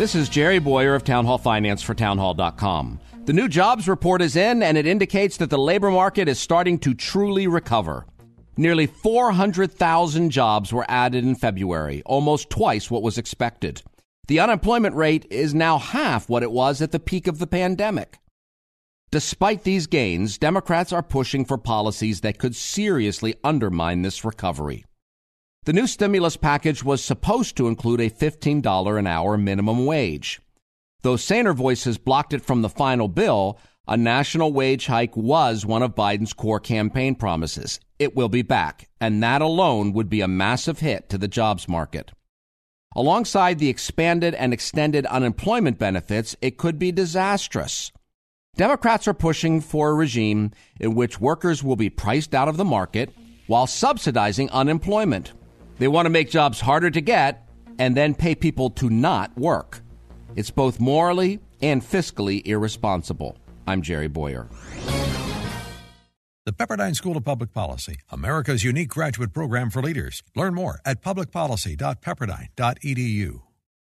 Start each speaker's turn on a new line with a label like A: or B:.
A: This is Jerry Bowyer of Townhall Finance for townhall.com. The new jobs report is in, and it indicates that the labor market is starting to truly recover. Nearly 400,000 jobs were added in February, almost twice what was expected. The unemployment rate is now half what it was at the peak of the pandemic. Despite these gains, Democrats are pushing for policies that could seriously undermine this recovery. The new stimulus package was supposed to include a $15 an hour minimum wage. Though saner voices blocked it from the final bill, a national wage hike was one of Biden's core campaign promises. It will be back, and that alone would be a massive hit to the jobs market. Alongside the expanded and extended unemployment benefits, it could be disastrous. Democrats are pushing for a regime in which workers will be priced out of the market while subsidizing unemployment. They want to make jobs harder to get and then pay people to not work. It's both morally and fiscally irresponsible. I'm Jerry Bowyer.
B: The Pepperdine School of Public Policy, America's unique graduate program for leaders. Learn more at publicpolicy.pepperdine.edu.